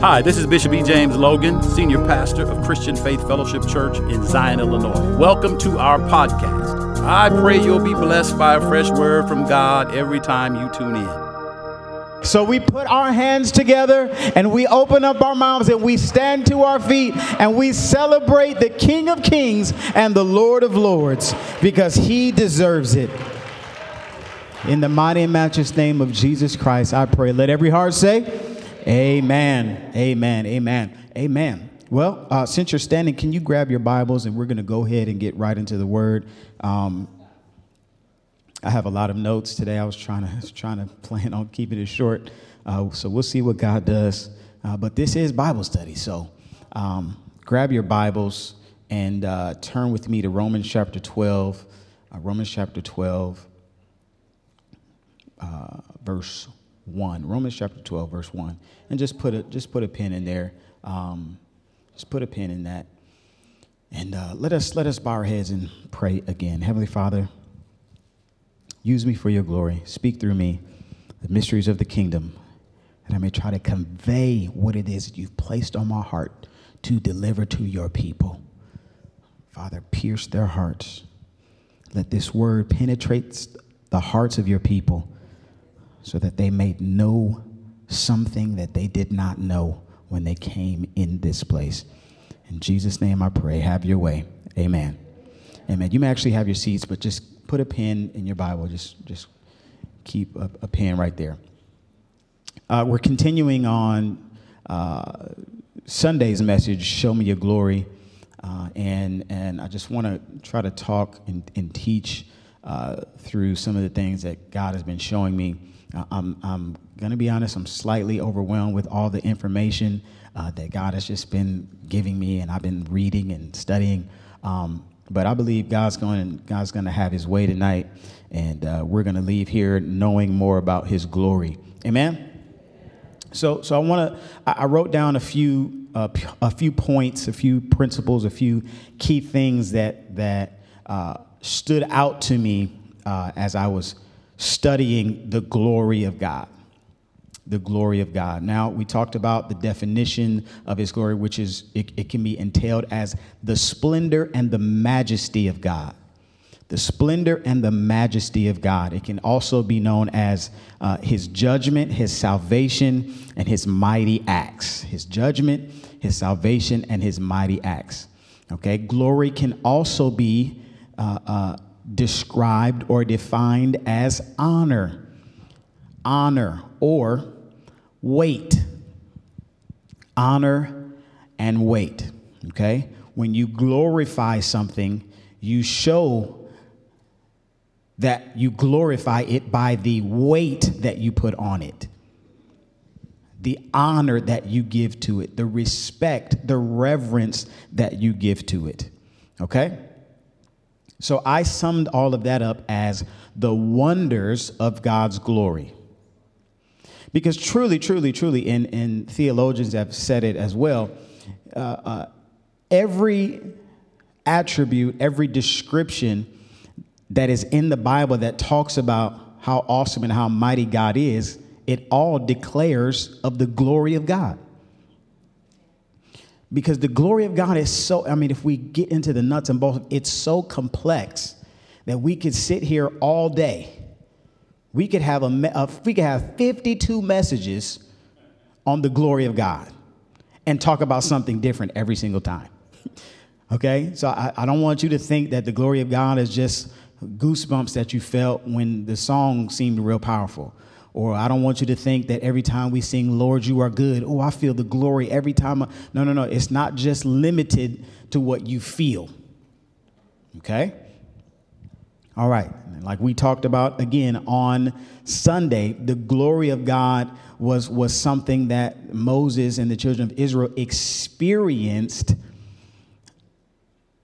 Hi, this is Bishop E. James Logan, Senior Pastor of Christian Faith Fellowship Church in Zion, Illinois. Welcome to our podcast. I pray you'll be blessed by a fresh word from God every time you tune in. So we put our hands together and we open up our mouths and we stand to our feet and we celebrate the King of Kings and the Lord of Lords because he deserves it. In the mighty and matchless name of Jesus Christ, I pray. Let every heart say, Amen. Amen. Amen. Amen. Well, uh, since you're standing, can you grab your Bibles and we're going to go ahead and get right into the Word. Um, I have a lot of notes today. I was trying to was trying to plan on keeping it short, uh, so we'll see what God does. Uh, but this is Bible study, so um, grab your Bibles and uh, turn with me to Romans chapter 12. Uh, Romans chapter 12, uh, verse 1. Romans chapter 12, verse 1. And just put a, just put a pin in there. Um, just put a pin in that. And uh, let, us, let us bow our heads and pray again. Heavenly Father, use me for your glory. Speak through me the mysteries of the kingdom, that I may try to convey what it is that you've placed on my heart to deliver to your people. Father, pierce their hearts. Let this word penetrate the hearts of your people so that they may know something that they did not know when they came in this place. In Jesus' name I pray. Have your way. Amen. Amen. You may actually have your seats, but just put a pen in your Bible. Just, just keep a, a pen right there. Uh, we're continuing on uh, Sunday's message, Show Me Your Glory. Uh, and, and I just want to try to talk and, and teach uh, through some of the things that God has been showing me I'm, I'm going to be honest, I'm slightly overwhelmed with all the information uh, that God has just been giving me, and I've been reading and studying. Um, but I believe God's going God's going to have His way tonight, and uh, we're going to leave here knowing more about His glory. Amen. So, so I want to. I wrote down a few uh, a few points, a few principles, a few key things that that uh, stood out to me uh, as I was studying the glory of God. The glory of God. Now, we talked about the definition of his glory, which is it, it can be entailed as the splendor and the majesty of God. The splendor and the majesty of God. It can also be known as uh, his judgment, his salvation, and his mighty acts. His judgment, his salvation, and his mighty acts. Okay, glory can also be uh, uh, described or defined as honor, honor or weight. Honor and weight. Okay? When you glorify something, you show that you glorify it by the weight that you put on it, the honor that you give to it, the respect, the reverence that you give to it. Okay? So I summed all of that up as the wonders of God's glory. Because truly, truly, truly, and, and theologians have said it as well, uh, uh, every attribute, every description that is in the Bible that talks about how awesome and how mighty God is, it all declares of the glory of God because the glory of God is so, I mean, if we get into the nuts and bolts, it's so complex that we could sit here all day. We could have a, a we could have 52 messages on the glory of God and talk about something different every single time. okay? So I, I don't want you to think that the glory of God is just goosebumps that you felt when the song seemed real powerful or I don't want you to think that every time we sing, Lord, you are good, oh, I feel the glory every time. I... No, no, no. It's not just limited to what you feel. Okay? All right. Like we talked about again on Sunday, the glory of God was, was something that Moses and the children of Israel experienced.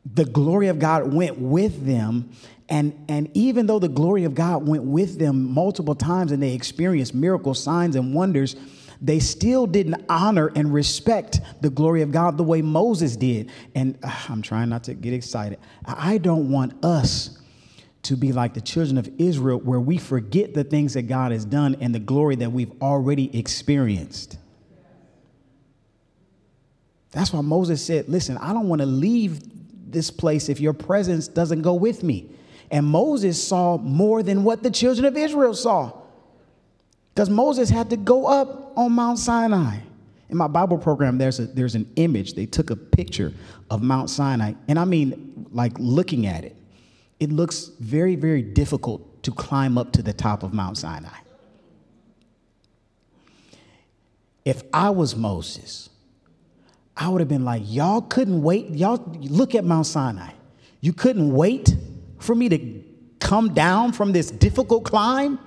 The glory of God went with them and, and even though the glory of God went with them multiple times and they experienced miracles, signs, and wonders, they still didn't honor and respect the glory of God the way Moses did. And uh, I'm trying not to get excited. I don't want us to be like the children of Israel, where we forget the things that God has done and the glory that we've already experienced. That's why Moses said, Listen, I don't want to leave this place if your presence doesn't go with me. And Moses saw more than what the children of Israel saw. Because Moses had to go up on Mount Sinai. In my Bible program, there's, a, there's an image. They took a picture of Mount Sinai. And I mean, like looking at it, it looks very, very difficult to climb up to the top of Mount Sinai. If I was Moses, I would have been like, y'all couldn't wait. Y'all look at Mount Sinai. You couldn't wait for me to come down from this difficult climb?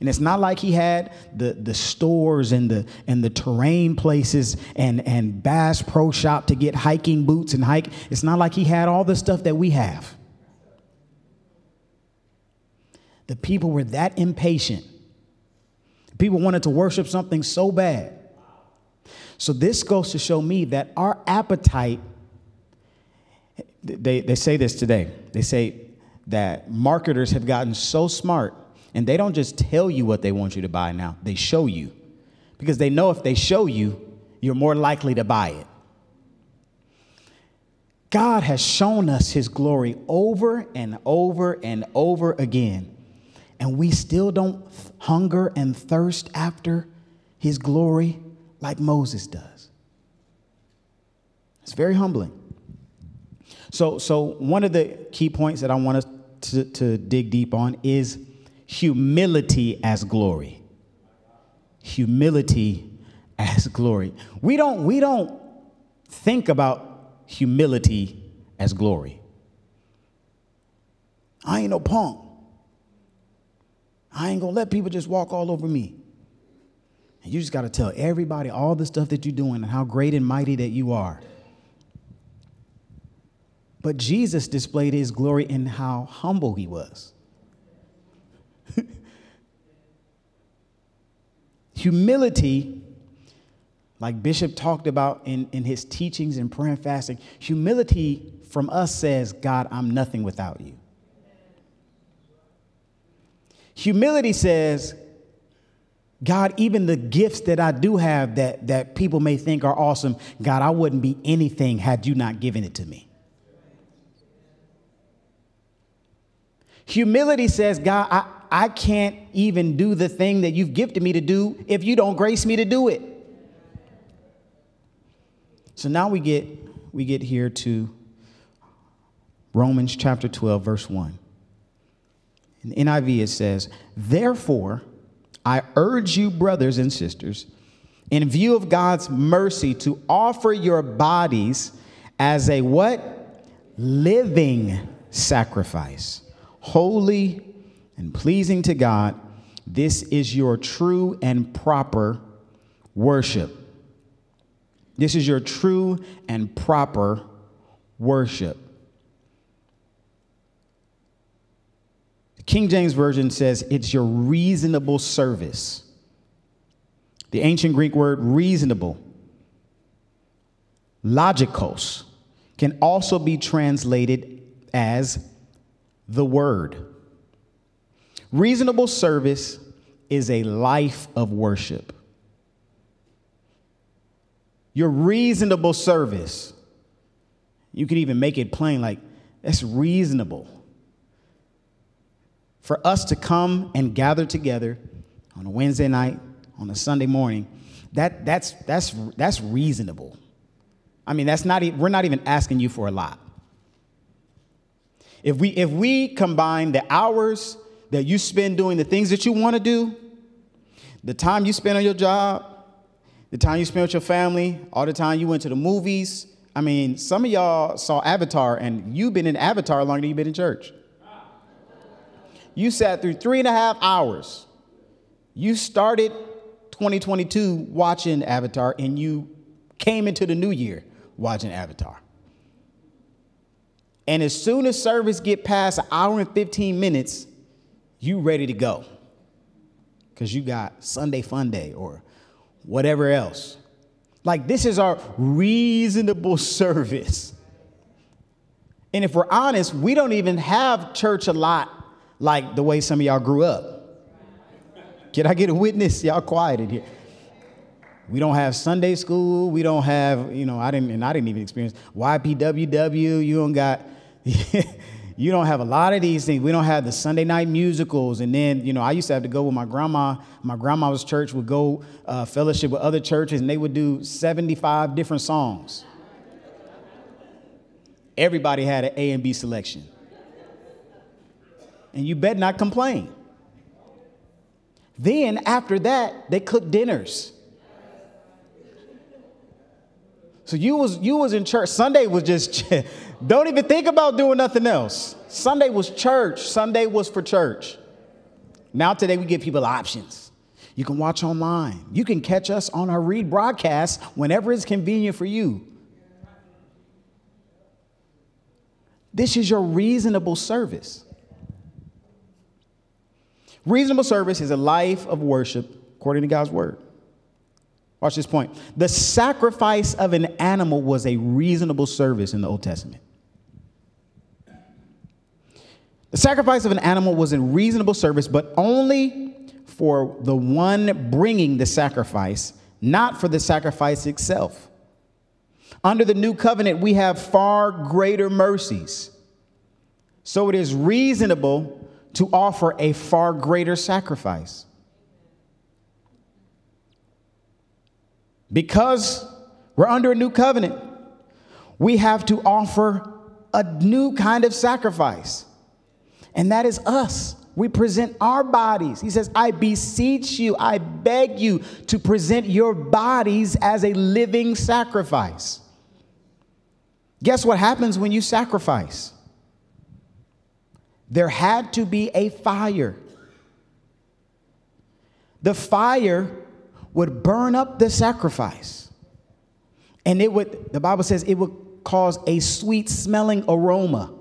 And it's not like he had the, the stores and the and the terrain places and, and Bass Pro Shop to get hiking boots and hike. It's not like he had all the stuff that we have. The people were that impatient. People wanted to worship something so bad so this goes to show me that our appetite, they, they say this today. They say that marketers have gotten so smart and they don't just tell you what they want you to buy now, they show you. Because they know if they show you, you're more likely to buy it. God has shown us his glory over and over and over again, and we still don't hunger and thirst after his glory like Moses does. It's very humbling. So, so one of the key points that I want us to, to dig deep on is humility as glory. Humility as glory. We don't, we don't think about humility as glory. I ain't no punk. I ain't gonna let people just walk all over me. And you just got to tell everybody all the stuff that you're doing and how great and mighty that you are. But Jesus displayed his glory in how humble he was. humility, like Bishop talked about in, in his teachings and prayer and fasting, humility from us says, God, I'm nothing without you. Humility says, God, even the gifts that I do have that, that people may think are awesome, God, I wouldn't be anything had you not given it to me. Humility says, God, I, I can't even do the thing that you've gifted me to do if you don't grace me to do it. So now we get we get here to Romans chapter 12 verse 1. In NIV it says, "Therefore, I urge you, brothers and sisters, in view of God's mercy, to offer your bodies as a what? Living sacrifice, holy and pleasing to God. This is your true and proper worship. This is your true and proper worship. The King James Version says it's your reasonable service. The ancient Greek word reasonable, logikos, can also be translated as the word. Reasonable service is a life of worship. Your reasonable service, you could even make it plain like, that's reasonable for us to come and gather together on a Wednesday night, on a Sunday morning, that, that's, that's, that's reasonable. I mean, that's not, we're not even asking you for a lot. If we, if we combine the hours that you spend doing the things that you want to do, the time you spend on your job, the time you spend with your family, all the time you went to the movies. I mean, some of y'all saw Avatar and you've been in Avatar longer than you've been in church. You sat through three and a half hours. You started 2022 watching Avatar, and you came into the new year watching Avatar. And as soon as service get past an hour and 15 minutes, you ready to go. Because you got Sunday fun day or whatever else. Like this is our reasonable service. And if we're honest, we don't even have church a lot like the way some of y'all grew up. Can I get a witness? Y'all quiet in here. We don't have Sunday school. We don't have, you know, I didn't, and I didn't even experience YPWW. You don't got, you don't have a lot of these things. We don't have the Sunday night musicals. And then, you know, I used to have to go with my grandma. My grandma's church would go uh, fellowship with other churches, and they would do 75 different songs. Everybody had an A and B selection. And you bet not complain. Then, after that, they cooked dinners. So you was you was in church. Sunday was just don't even think about doing nothing else. Sunday was church. Sunday was for church. Now today we give people options. You can watch online. You can catch us on our read broadcast whenever it's convenient for you. This is your reasonable service. Reasonable service is a life of worship according to God's word. Watch this point. The sacrifice of an animal was a reasonable service in the Old Testament. The sacrifice of an animal was a reasonable service, but only for the one bringing the sacrifice, not for the sacrifice itself. Under the new covenant, we have far greater mercies. So it is reasonable to offer a far greater sacrifice. Because we're under a new covenant, we have to offer a new kind of sacrifice, and that is us. We present our bodies. He says, I beseech you, I beg you to present your bodies as a living sacrifice. Guess what happens when you sacrifice? There had to be a fire. The fire would burn up the sacrifice. And it would, the Bible says, it would cause a sweet smelling aroma.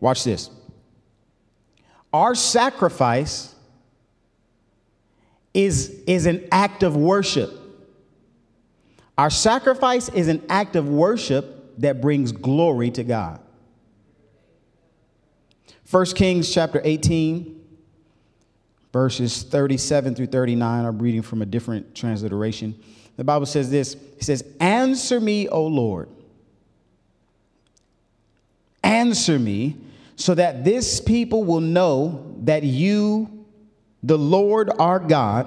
Watch this. Our sacrifice is, is an act of worship. Our sacrifice is an act of worship that brings glory to God. 1 Kings chapter 18, verses 37 through 39. I'm reading from a different transliteration. The Bible says this It says, Answer me, O Lord. Answer me, so that this people will know that you, the Lord our God,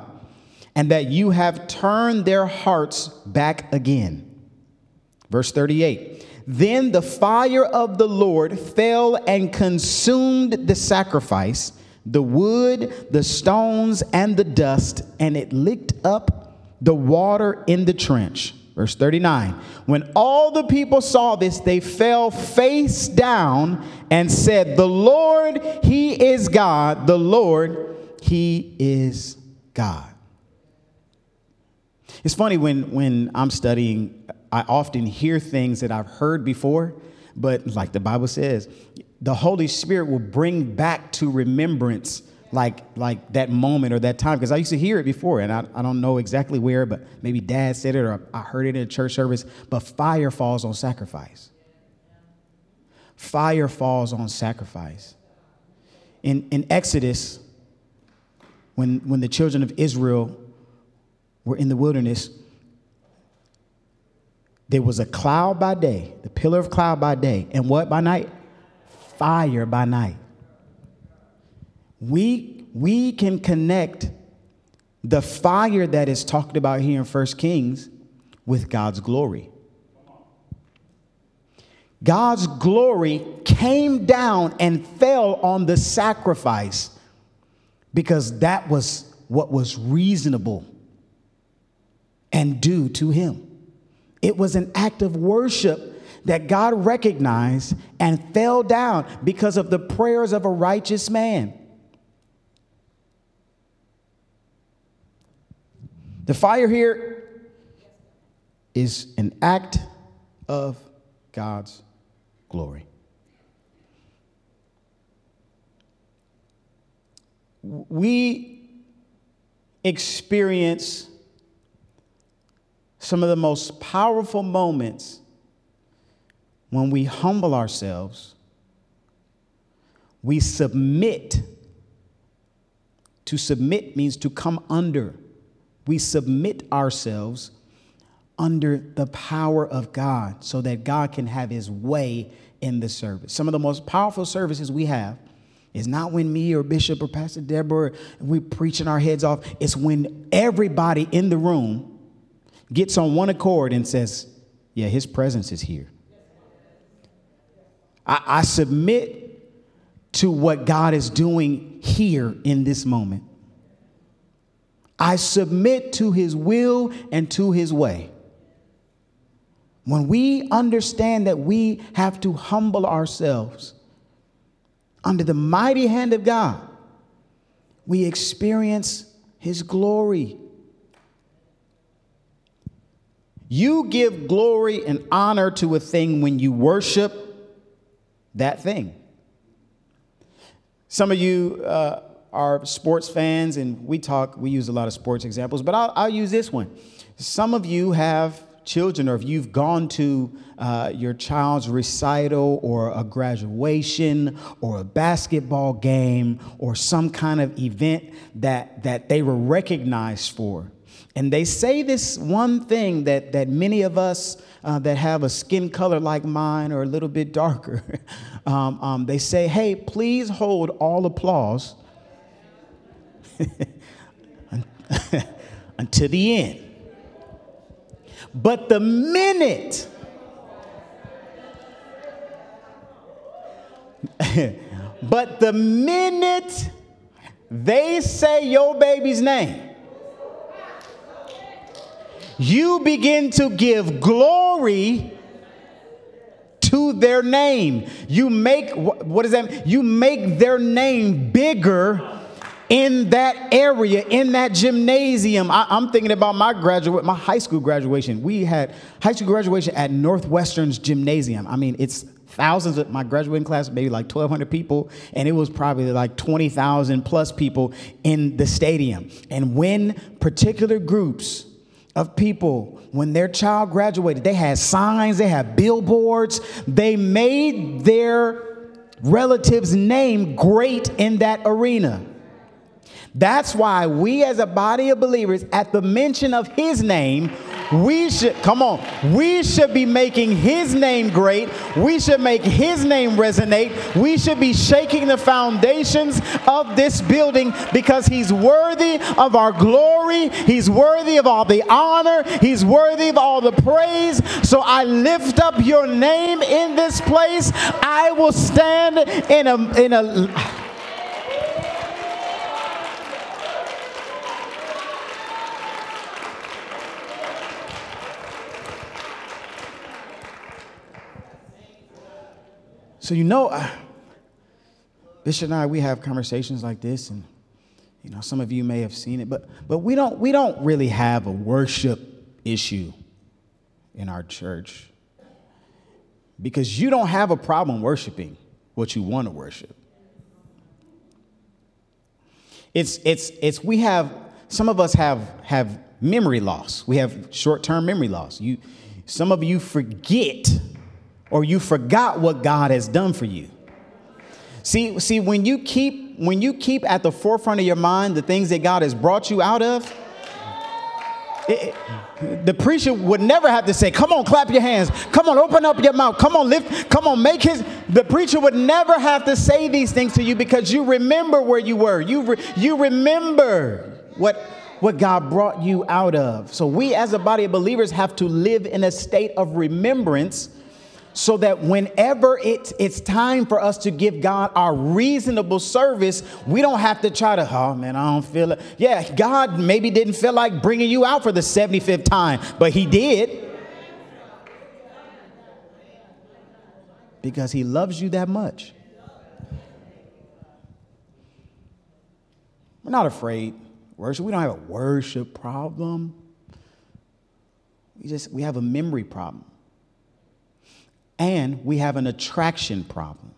and that you have turned their hearts back again. Verse 38 Then the fire of the Lord fell and consumed the sacrifice the wood, the stones, and the dust, and it licked up the water in the trench. Verse 39 When all the people saw this, they fell face down and said, The Lord, He is God. The Lord, He is God. It's funny when, when I'm studying, I often hear things that I've heard before, but like the Bible says, the Holy Spirit will bring back to remembrance like like that moment or that time. Because I used to hear it before and I, I don't know exactly where but maybe dad said it or I heard it in a church service but fire falls on sacrifice. Fire falls on sacrifice. In in Exodus when when the children of Israel were in the wilderness there was a cloud by day the pillar of cloud by day and what by night fire by night. We, we can connect the fire that is talked about here in First Kings with God's glory. God's glory came down and fell on the sacrifice because that was what was reasonable and due to him. It was an act of worship that God recognized and fell down because of the prayers of a righteous man. The fire here is an act of God's glory. We experience some of the most powerful moments when we humble ourselves, we submit. To submit means to come under We submit ourselves under the power of God so that God can have his way in the service. Some of the most powerful services we have is not when me or Bishop or Pastor Deborah we preaching our heads off. It's when everybody in the room gets on one accord and says, "Yeah, His presence is here." I, I submit to what God is doing here in this moment. I submit to His will and to His way. When we understand that we have to humble ourselves under the mighty hand of God, we experience His glory. You give glory and honor to a thing when you worship that thing. Some of you uh, are sports fans, and we talk, we use a lot of sports examples, but I'll, I'll use this one. Some of you have children, or if you've gone to uh, your child's recital or a graduation or a basketball game or some kind of event that, that they were recognized for. And they say this one thing that, that many of us uh, that have a skin color like mine or a little bit darker, um, um, they say, hey, please hold all applause until the end. But the minute, but the minute they say your baby's name, you begin to give glory to their name. You make, what does that mean? You make their name bigger in that area, in that gymnasium. I, am thinking about my graduate, my high school graduation. We had high school graduation at Northwestern's gymnasium. I mean, it's thousands of my graduating class, maybe like 1,200 people, and it was probably like 20,000 plus people in the stadium. And when particular groups of people, when their child graduated, they had signs, they had billboards, they made their relative's name great in that arena. That's why we, as a body of believers, at the mention of his name, we should, come on, we should be making his name great. We should make his name resonate. We should be shaking the foundations of this building because he's worthy of our glory. He's worthy of all the honor. He's worthy of all the praise. So I lift up your name in this place. I will stand in a, in a, So, you know, uh, Bishop and I, we have conversations like this, and, you know, some of you may have seen it, but, but we, don't, we don't really have a worship issue in our church because you don't have a problem worshiping what you want to worship. It's, it's, it's, we have, some of us have, have memory loss. We have short term memory loss. You, some of you forget or you forgot what God has done for you. See, see, when you keep when you keep at the forefront of your mind the things that God has brought you out of, it, the preacher would never have to say, Come on, clap your hands. Come on, open up your mouth. Come on, lift. Come on, make his. The preacher would never have to say these things to you because you remember where you were. You, re, you remember what, what God brought you out of. So, we as a body of believers have to live in a state of remembrance so that whenever it's, it's time for us to give God our reasonable service, we don't have to try to, oh man, I don't feel it. Yeah, God maybe didn't feel like bringing you out for the 75th time, but He did. Because He loves you that much. We're not afraid. Worship, we don't have a worship problem. We just we have a memory problem and we have an attraction problem.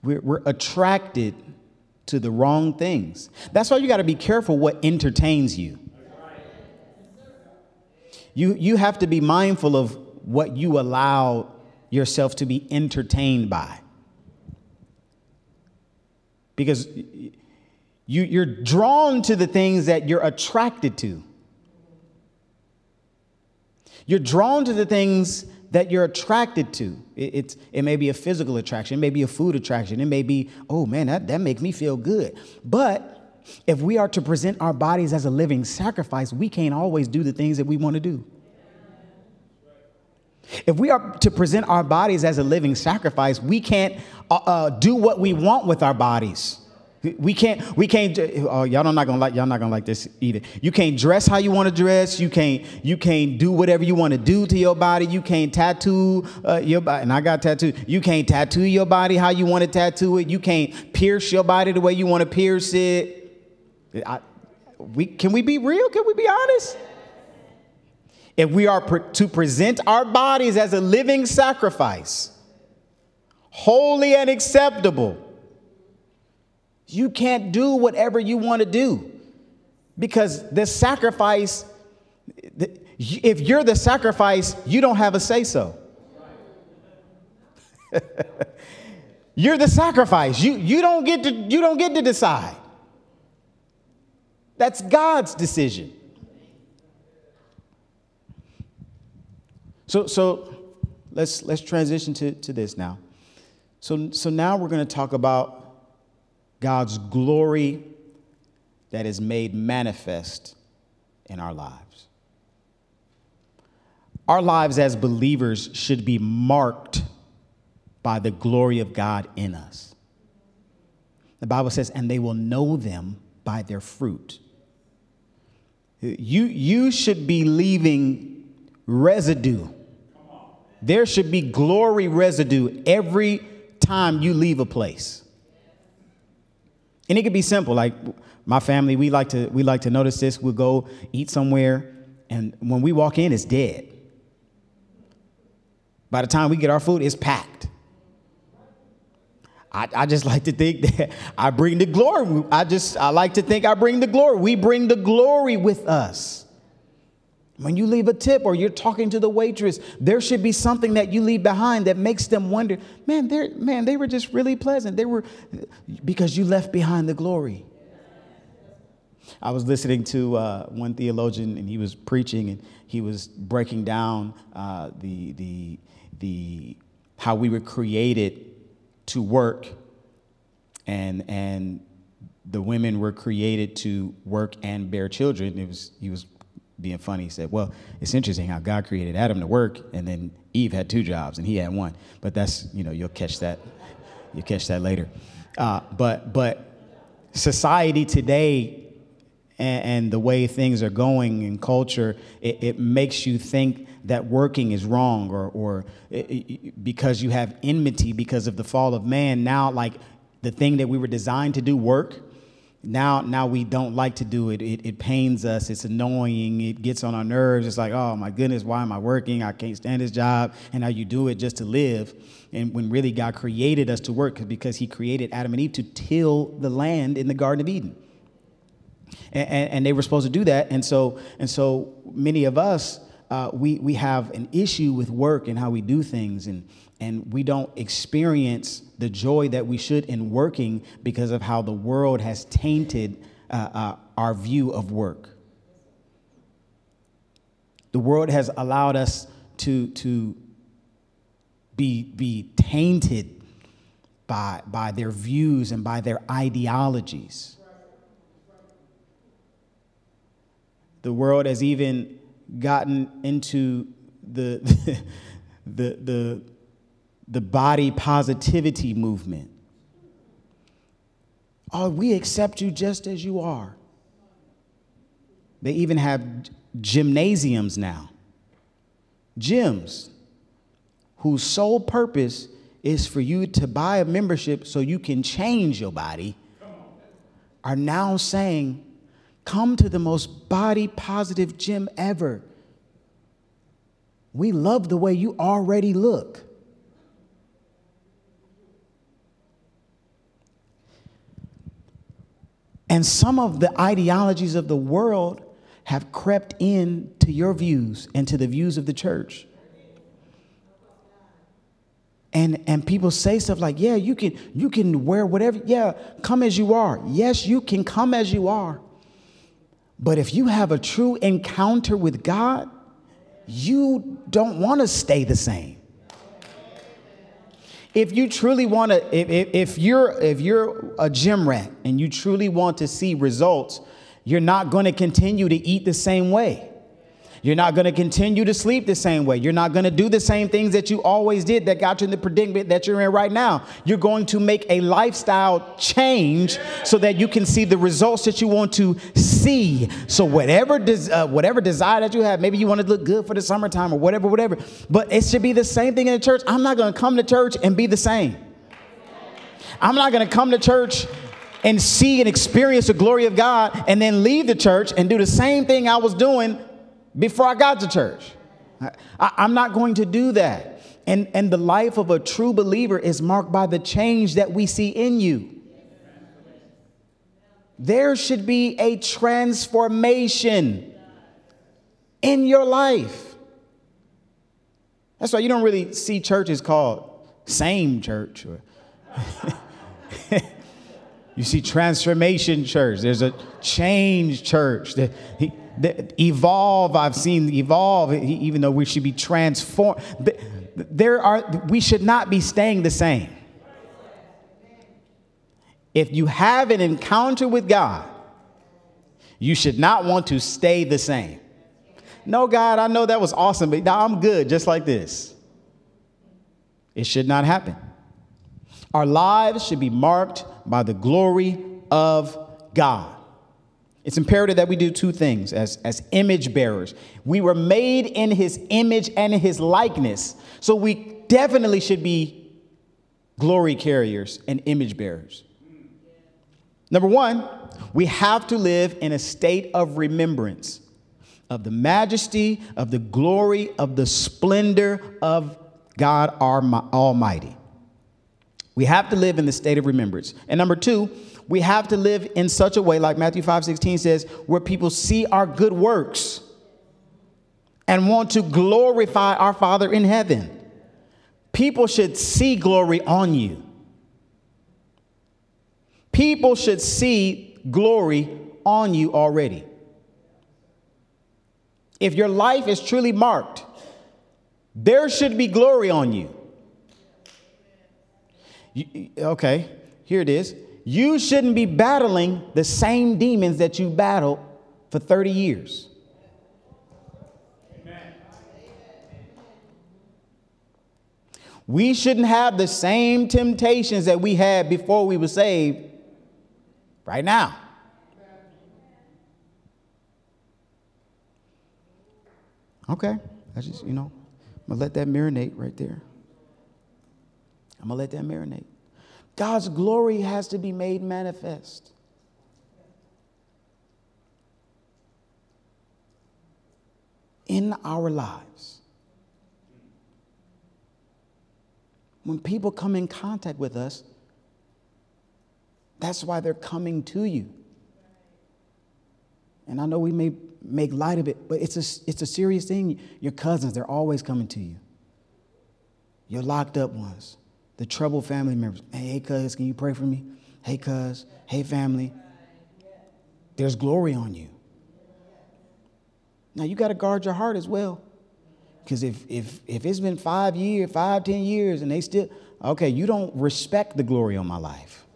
We're, we're attracted to the wrong things. That's why you got to be careful what entertains you. You, you have to be mindful of what you allow yourself to be entertained by. Because You, you're drawn to the things that you're attracted to. You're drawn to the things that you're attracted to. It, it's, it may be a physical attraction, it may be a food attraction, it may be, oh man, that, that makes me feel good. But if we are to present our bodies as a living sacrifice, we can't always do the things that we want to do. If we are to present our bodies as a living sacrifice, we can't uh, uh, do what we want with our bodies. We can't, we can't, oh, y'all not gonna like, y'all not gonna like this either. You can't dress how you wanna dress. You can't, you can't do whatever you wanna do to your body. You can't tattoo uh, your body, and I got tattooed. You can't tattoo your body how you wanna tattoo it. You can't pierce your body the way you wanna pierce it. I, we, can we be real? Can we be honest? If we are pre- to present our bodies as a living sacrifice, holy and acceptable, you can't do whatever you want to do because the sacrifice, if you're the sacrifice, you don't have a say so. you're the sacrifice. You, you, don't get to, you don't get to decide. That's God's decision. So, so let's, let's transition to, to this now. So, so now we're going to talk about God's glory that is made manifest in our lives. Our lives as believers should be marked by the glory of God in us. The Bible says, and they will know them by their fruit. You, you should be leaving residue. There should be glory residue every time you leave a place. And it could be simple. Like my family, we like to we like to notice this. We'll go eat somewhere, and when we walk in, it's dead. By the time we get our food, it's packed. I, I just like to think that I bring the glory. I just I like to think I bring the glory. We bring the glory with us. When you leave a tip or you're talking to the waitress, there should be something that you leave behind that makes them wonder, man, they man, they were just really pleasant. They were because you left behind the glory. I was listening to uh, one theologian and he was preaching and he was breaking down uh, the, the, the, how we were created to work and, and the women were created to work and bear children. It was, he was being funny, he said, Well, it's interesting how God created Adam to work, and then Eve had two jobs and he had one. But that's, you know, you'll catch that. You'll catch that later. Uh, but, but society today and, and, the way things are going in culture, it, it, makes you think that working is wrong or, or it, it, because you have enmity because of the fall of man. Now, like the thing that we were designed to do, work, now now we don't like to do it. it. It pains us. It's annoying. It gets on our nerves. It's like, oh my goodness, why am I working? I can't stand this job. And now you do it just to live. And when really God created us to work because He created Adam and Eve to till the land in the Garden of Eden. And, and, and they were supposed to do that. And so and so many of us uh, we we have an issue with work and how we do things and and we don't experience the joy that we should in working because of how the world has tainted uh, uh, our view of work. The world has allowed us to, to be, be tainted by, by their views and by their ideologies. The world has even gotten into the, the, the, the body positivity movement. Oh, we accept you just as you are. They even have gymnasiums now, gyms whose sole purpose is for you to buy a membership so you can change your body, are now saying, Come to the most body positive gym ever. We love the way you already look. And some of the ideologies of the world have crept in to your views and to the views of the church. and and people say stuff like yeah you can you can wear whatever yeah come as you are. Yes you can come as you are. But if you have a true encounter with god you don't want to stay the same if you truly want to if, if, if you're if you're a gym rat and you truly want to see results you're not going to continue to eat the same way you're not going to continue to sleep the same way. You're not going to do the same things that you always did that got you in the predicament that you're in right now. You're going to make a lifestyle change so that you can see the results that you want to see. So whatever des- uh, whatever desire that you have, maybe you want to look good for the summertime or whatever, whatever. But it should be the same thing in the church. I'm not going to come to church and be the same. I'm not going to come to church and see and experience the glory of God and then leave the church and do the same thing I was doing before I got to church. I, am not going to do that. And, and the life of a true believer is marked by the change that we see in you. There should be a transformation in your life. That's why you don't really see churches called same church or you see transformation church. There's a change church. that He, evolve, I've seen evolve, even though we should be transformed. There are, we should not be staying the same. If you have an encounter with God, you should not want to stay the same. No, God, I know that was awesome, but now I'm good just like this. It should not happen. Our lives should be marked by the glory of God. It's imperative that we do two things as, as image bearers. We were made in his image and in his likeness. So we definitely should be glory carriers and image bearers. Number one, we have to live in a state of remembrance of the majesty, of the glory, of the splendor of God our Almighty. We have to live in the state of remembrance. And number two, we have to live in such a way, like Matthew 5 16 says, where people see our good works and want to glorify our Father in heaven. People should see glory on you. People should see glory on you already. If your life is truly marked, there should be glory on you. you okay, here it is you shouldn't be battling the same demons that you battled for 30 years. We shouldn't have the same temptations that we had before we were saved right now. Okay, I just, you know, I'm gonna let that marinate right there. I'm gonna let that marinate. God's glory has to be made manifest. In our lives. When people come in contact with us, that's why they're coming to you. And I know we may make light of it, but it's a, it's a serious thing. Your cousins, they're always coming to you. Your locked up ones the troubled family members. Hey, cuz, can you pray for me? Hey, cuz, hey, family. There's glory on you. Now you got to guard your heart as well. Because if, if, if it's been five years, five, ten years, and they still, okay, you don't respect the glory on my life.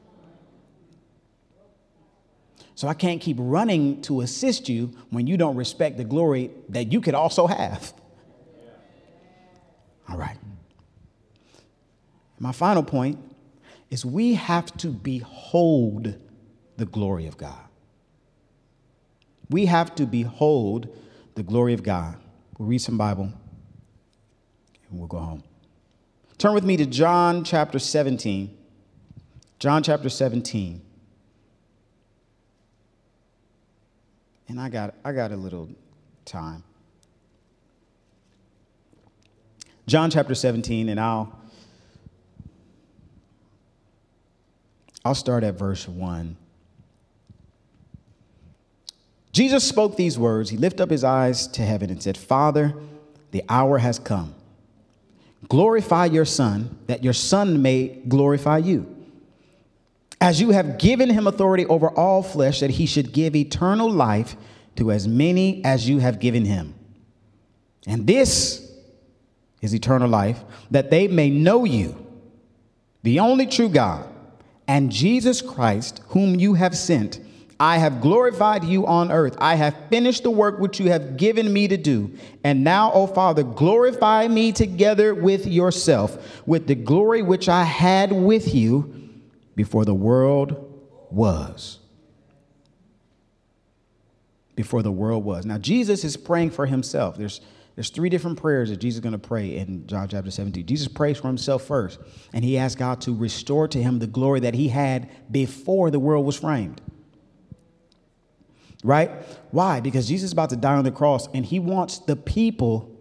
So I can't keep running to assist you when you don't respect the glory that you could also have. All right. My final point is we have to behold the glory of God. We have to behold the glory of God. We'll read some Bible and we'll go home. Turn with me to John chapter 17. John chapter 17. And I got, I got a little time. John chapter 17, and I'll I'll start at verse 1. Jesus spoke these words. He lifted up his eyes to heaven and said, Father, the hour has come. glorify your Son, that your Son may glorify you. As you have given him authority over all flesh, that he should give eternal life to as many as you have given him. And this is eternal life, that they may know you, the only true God, and Jesus Christ, whom you have sent. I have glorified you on earth. I have finished the work which you have given me to do. And now, O Father, glorify me together with yourself, with the glory which I had with you before the world was. Before the world was. Now, Jesus is praying for himself. There's there's three different prayers that Jesus is going to pray in John chapter 17. Jesus prays for himself first, and he asks God to restore to him the glory that he had before the world was framed. Right? Why? Because Jesus is about to die on the cross, and he wants the people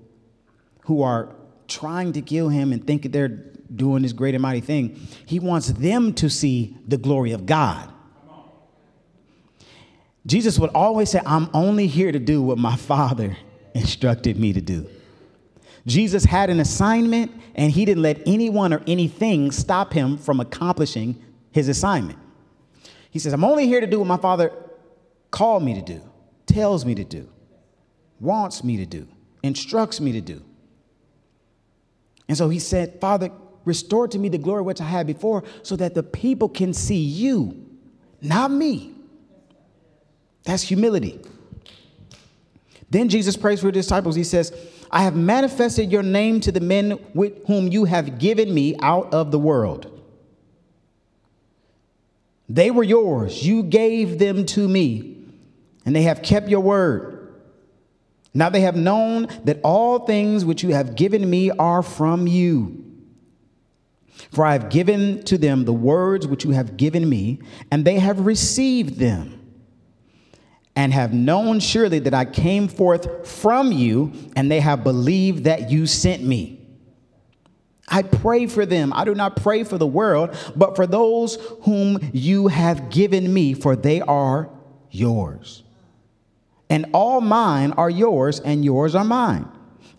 who are trying to kill him and think that they're doing this great and mighty thing, he wants them to see the glory of God. Jesus would always say, I'm only here to do what my Father instructed me to do. Jesus had an assignment and he didn't let anyone or anything stop him from accomplishing his assignment. He says, I'm only here to do what my father called me to do, tells me to do, wants me to do, instructs me to do. And so he said, Father, restore to me the glory which I had before so that the people can see you, not me. That's humility. Then Jesus prays for his disciples. He says, I have manifested your name to the men with whom you have given me out of the world. They were yours. You gave them to me, and they have kept your word. Now they have known that all things which you have given me are from you. For I have given to them the words which you have given me, and they have received them and have known surely that I came forth from you, and they have believed that you sent me. I pray for them. I do not pray for the world, but for those whom you have given me, for they are yours. And all mine are yours, and yours are mine.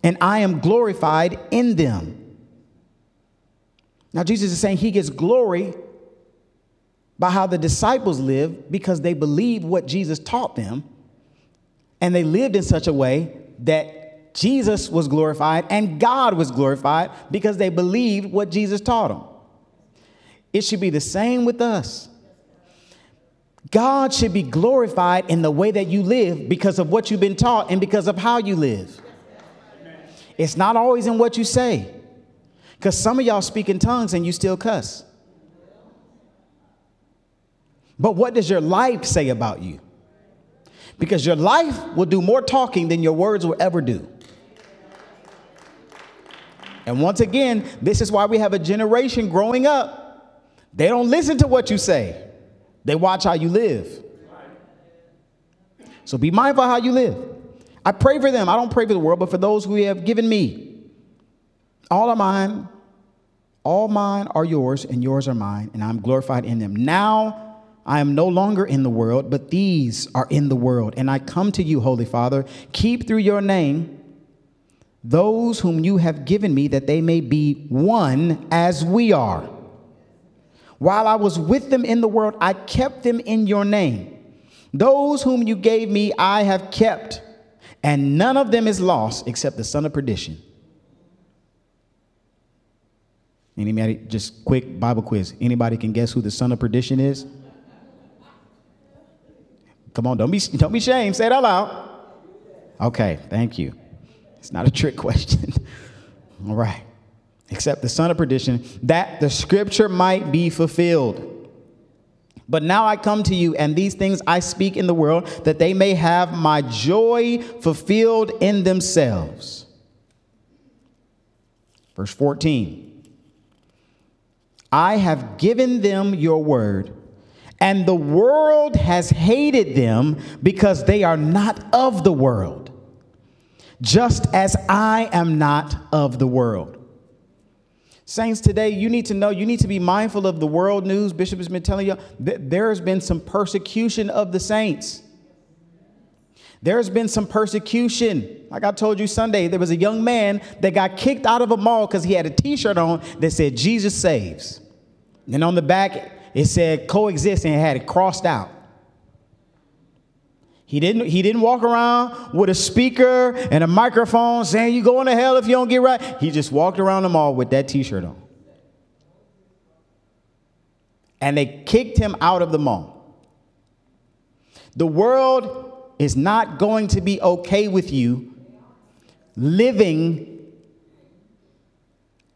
And I am glorified in them. Now, Jesus is saying he gets glory by how the disciples lived because they believed what Jesus taught them. And they lived in such a way that Jesus was glorified and God was glorified because they believed what Jesus taught them. It should be the same with us. God should be glorified in the way that you live because of what you've been taught and because of how you live. It's not always in what you say. Because some of y'all speak in tongues and you still cuss. But what does your life say about you? Because your life will do more talking than your words will ever do. And once again, this is why we have a generation growing up. They don't listen to what you say, they watch how you live. So be mindful how you live. I pray for them. I don't pray for the world, but for those who have given me. All are mine. All mine are yours, and yours are mine, and I'm glorified in them. Now I am no longer in the world, but these are in the world. And I come to you, Holy Father, keep through your name those whom you have given me, that they may be one as we are. While I was with them in the world, I kept them in your name. Those whom you gave me, I have kept, and none of them is lost except the son of perdition. Anybody, just quick Bible quiz. Anybody can guess who the son of perdition is? Come on, don't be, don't be ashamed. Say it out loud. Okay, thank you. It's not a trick question. All right. Except the son of perdition, that the scripture might be fulfilled. But now I come to you, and these things I speak in the world, that they may have my joy fulfilled in themselves. Verse 14 I have given them your word and the world has hated them because they are not of the world, just as I am not of the world. Saints, today you need to know, you need to be mindful of the world news. Bishop has been telling you that there has been some persecution of the saints. There's been some persecution. Like I told you Sunday, there was a young man that got kicked out of a mall because he had a t shirt on that said, Jesus saves. And on the back, it said coexist and it had it crossed out. He didn't, he didn't walk around with a speaker and a microphone saying, You're going to hell if you don't get right. He just walked around the mall with that t shirt on. And they kicked him out of the mall. The world is not going to be okay with you living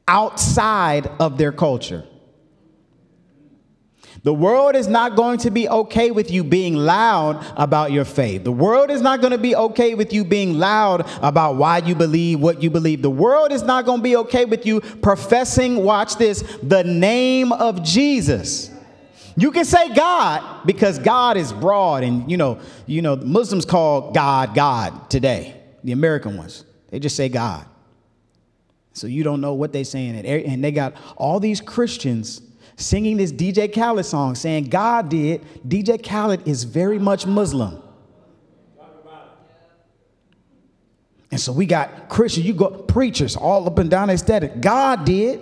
outside of their culture. The world is not going to be okay with you being loud about your faith. The world is not going to be okay with you being loud about why you believe what you believe. The world is not going to be okay with you professing, watch this, the name of Jesus. You can say God because God is broad and you know, you know, Muslims call God God today, the American ones. They just say God. So you don't know what they're saying. And they got all these Christians singing this DJ Khaled song saying God did. DJ Khaled is very much Muslim. And so we got Christians, you got preachers all up and down aesthetic. God did.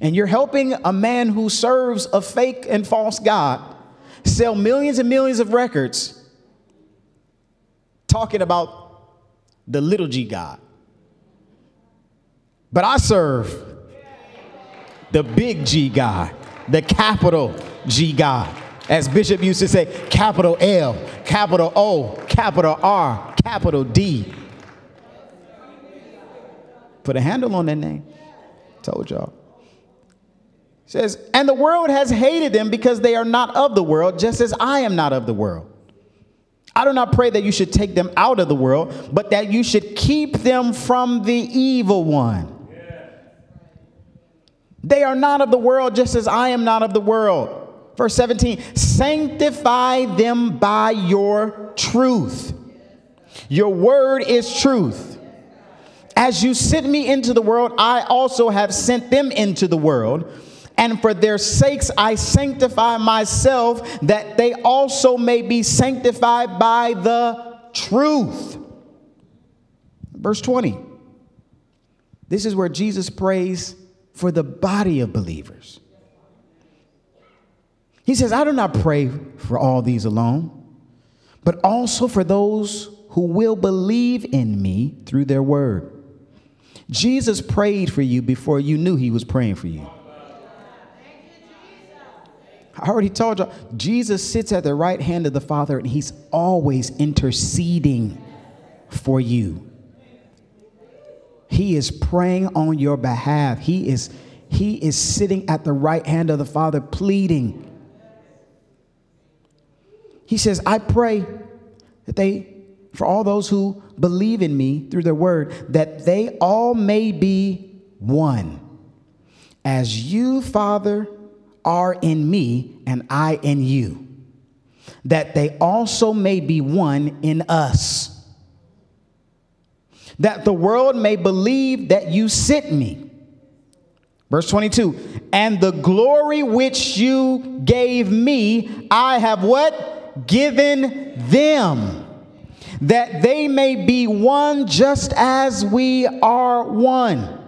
And you're helping a man who serves a fake and false God sell millions and millions of records talking about the little g God. But I serve the big G God, the capital G God. As Bishop used to say, capital L, capital O, capital R, capital D. Put a handle on that name. Told y'all. says, and the world has hated them because they are not of the world, just as I am not of the world. I do not pray that you should take them out of the world, but that you should keep them from the evil one. They are not of the world, just as I am not of the world. Verse 17, sanctify them by your truth. Your word is truth. As you sent me into the world, I also have sent them into the world. And for their sakes I sanctify myself, that they also may be sanctified by the truth. Verse 20. This is where Jesus prays for the body of believers. He says, I do not pray for all these alone, but also for those who will believe in me through their word. Jesus prayed for you before you knew he was praying for you. I already told you, Jesus sits at the right hand of the Father and he's always interceding for you. He is praying on your behalf. He is, he is sitting at the right hand of the Father pleading. He says, I pray that they, for all those who believe in me through their word, that they all may be one. As you, Father, are in me and I in you, that they also may be one in us that the world may believe that you sent me. Verse 22 And the glory which you gave me, I have what? Given them, that they may be one just as we are one.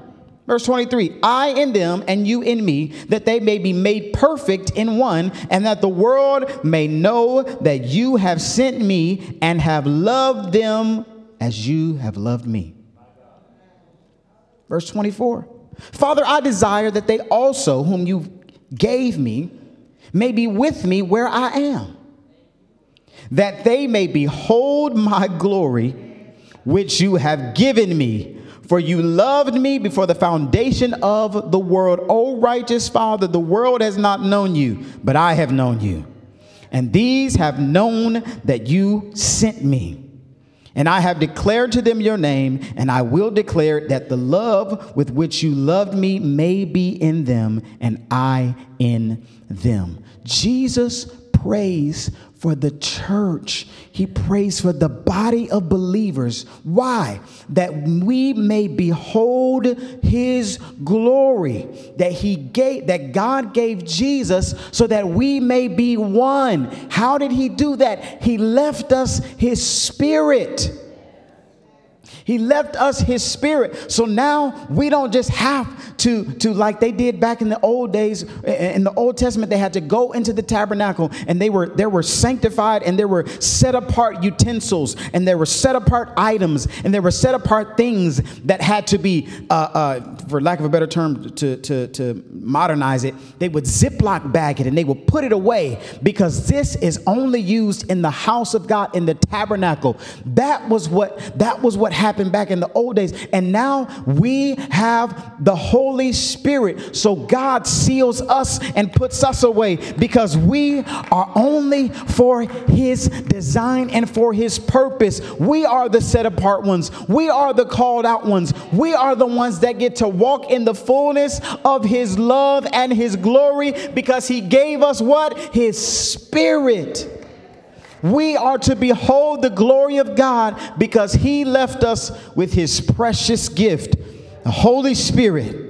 Verse 23 I in them and you in me, that they may be made perfect in one, and that the world may know that you have sent me and have loved them as you have loved me. Verse 24 Father, I desire that they also, whom you gave me, may be with me where I am, that they may behold my glory, which you have given me. For you loved me before the foundation of the world. O righteous Father, the world has not known you, but I have known you. And these have known that you sent me. And I have declared to them your name, and I will declare that the love with which you loved me may be in them, and I in them. Jesus prays for the church. He prays for the body of believers. Why? That we may behold his glory that he gave that God gave Jesus so that we may be one. How did he do that? He left us his spirit. He left us his spirit. So now we don't just have to, to like they did back in the old days, in the Old Testament, they had to go into the tabernacle and they were there were sanctified and there were set apart utensils and there were set apart items and there were set apart things that had to be, uh, uh, for lack of a better term, to, to, to modernize it, they would Ziploc bag it and they would put it away because this is only used in the house of God in the tabernacle. That was what that was what happened back in the old days. And now we have the Holy Spirit. So God seals us and puts us away because we are only for His design and for His purpose. We are the set apart ones, we are the called out ones, we are the ones that get to walk in the fullness of His love and His glory because He gave us what? His Spirit. We are to behold the glory of God because He left us with His precious gift, the Holy Spirit.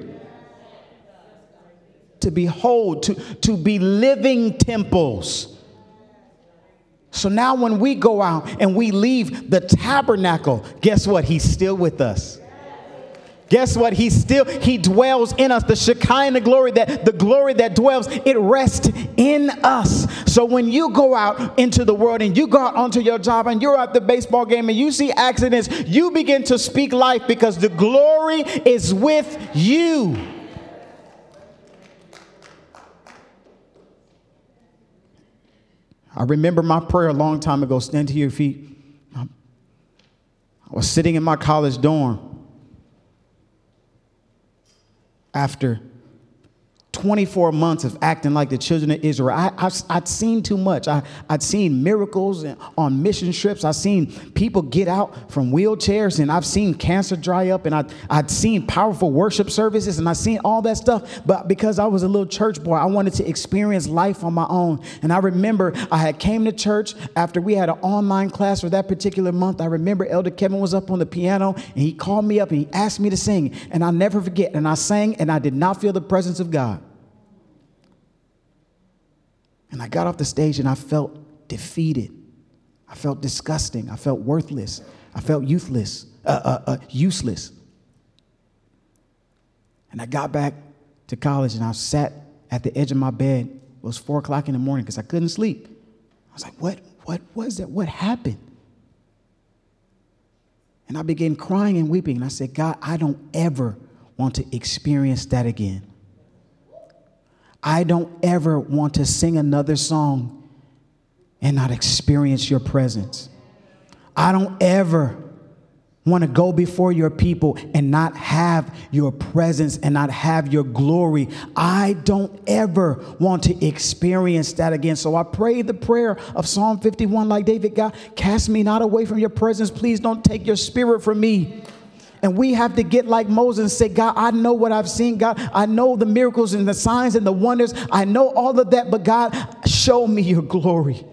To behold, to, to be living temples. So now, when we go out and we leave the tabernacle, guess what? He's still with us. Guess what? He still he dwells in us. The Shekinah glory that the glory that dwells, it rests in us. So when you go out into the world and you go out onto your job and you're at the baseball game and you see accidents, you begin to speak life because the glory is with you. I remember my prayer a long time ago. Stand to your feet. I was sitting in my college dorm after 24 months of acting like the children of Israel. I, would seen too much. I, would seen miracles on mission trips. I've seen people get out from wheelchairs, and I've seen cancer dry up, and I, I'd seen powerful worship services, and I've seen all that stuff. But because I was a little church boy, I wanted to experience life on my own. And I remember I had came to church after we had an online class for that particular month. I remember Elder Kevin was up on the piano, and he called me up and he asked me to sing, and I'll never forget. And I sang, and I did not feel the presence of God. And I got off the stage and I felt defeated. I felt disgusting. I felt worthless. I felt youthless, uh, uh, uh, useless. And I got back to college and I sat at the edge of my bed. It was four o'clock in the morning because I couldn't sleep. I was like, what, what was that? What happened? And I began crying and weeping. And I said, God, I don't ever want to experience that again. I don't ever want to sing another song and not experience your presence. I don't ever want to go before your people and not have your presence and not have your glory. I don't ever want to experience that again. So I pray the prayer of Psalm 51 like David God, cast me not away from your presence. Please don't take your spirit from me. And we have to get like Moses and say, God, I know what I've seen. God, I know the miracles and the signs and the wonders. I know all of that, but God, show me your glory.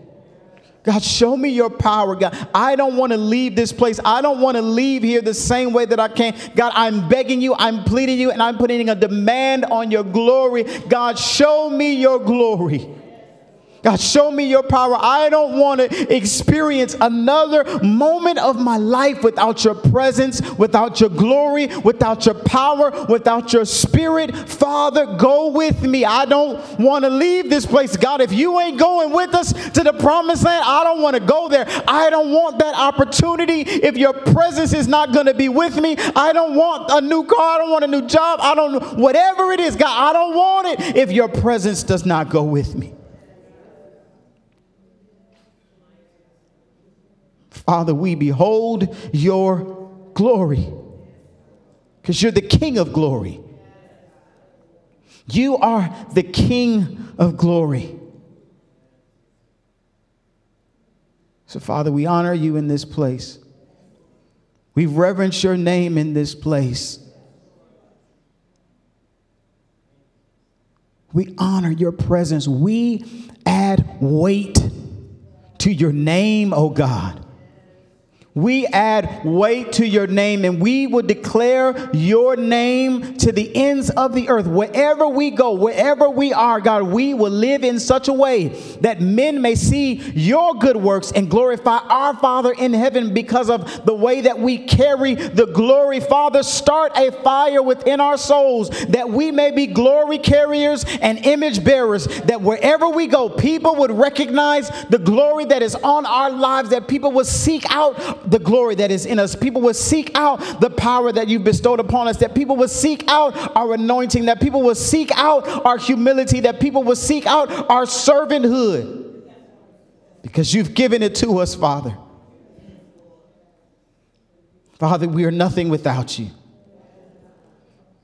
God, show me your power, God. I don't want to leave this place. I don't want to leave here the same way that I came. God, I'm begging you, I'm pleading you, and I'm putting a demand on your glory. God, show me your glory. God, show me your power. I don't want to experience another moment of my life without your presence, without your glory, without your power, without your spirit. Father, go with me. I don't want to leave this place. God, if you ain't going with us to the promised land, I don't want to go there. I don't want that opportunity. If your presence is not going to be with me, I don't want a new car. I don't want a new job. I don't, whatever it is, God, I don't want it if your presence does not go with me. Father, we behold your glory because you're the King of glory. You are the King of glory. So, Father, we honor you in this place. We reverence your name in this place. We honor your presence. We add weight to your name, O God. We add weight to your name and we will declare your name to the ends of the earth. Wherever we go, wherever we are, God, we will live in such a way that men may see your good works and glorify our Father in heaven because of the way that we carry the glory. Father, start a fire within our souls that we may be glory carriers and image bearers, that wherever we go, people would recognize the glory that is on our lives, that people would seek out the glory that is in us. People will seek out the power that you've bestowed upon us, that people will seek out our anointing, that people will seek out our humility, that people will seek out our servanthood because you've given it to us, Father. Father, we are nothing without you.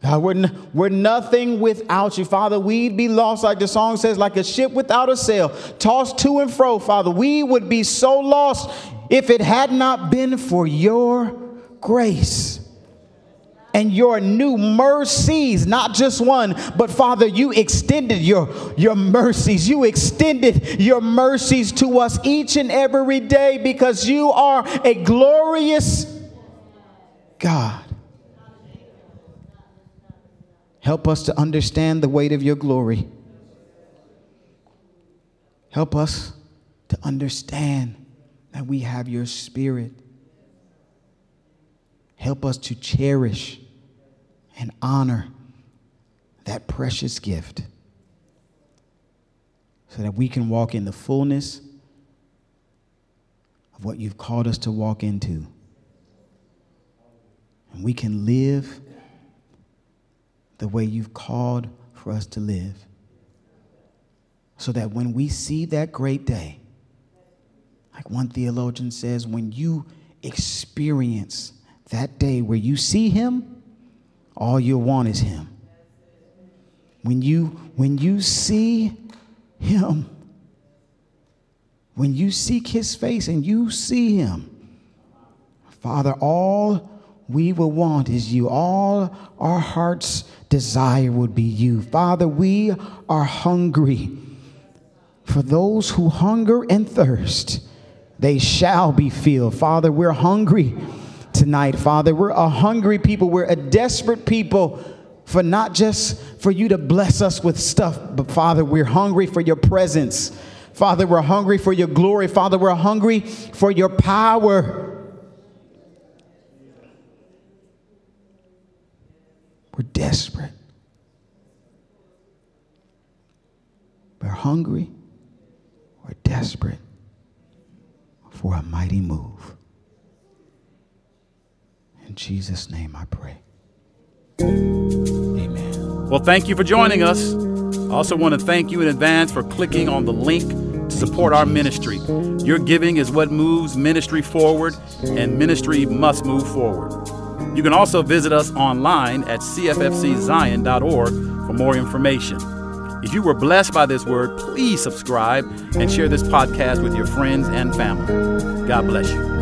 God, we're, n- we're nothing without you. Father, we'd be lost, like the song says, like a ship without a sail, tossed to and fro. Father, we would be so lost if it had not been for your grace and your new mercies, not just one, but Father, you extended your, your mercies. You extended your mercies to us each and every day because you are a glorious God. Help us to understand the weight of your glory. Help us to understand that we have your spirit. Help us to cherish and honor that precious gift so that we can walk in the fullness of what you've called us to walk into. And we can live the way you've called for us to live. So that when we see that great day, like one theologian says, when you experience that day where you see him, all you want is him. When you when you see him, when you seek his face and you see him, Father, all we will want is you. All our heart's desire would be you. Father, we are hungry. For those who hunger and thirst, they shall be filled. Father, we're hungry tonight, Father. We're a hungry people. We're a desperate people for not just for you to bless us with stuff, but Father, we're hungry for your presence. Father, we're hungry for your glory. Father, we're hungry for your power. We're desperate. We're hungry. We're desperate for a mighty move. In Jesus' name I pray. Amen. Well, thank you for joining us. I also want to thank you in advance for clicking on the link to support our ministry. Your giving is what moves ministry forward, and ministry must move forward. You can also visit us online at cffczion.org for more information. If you were blessed by this word, please subscribe and share this podcast with your friends and family. God bless you.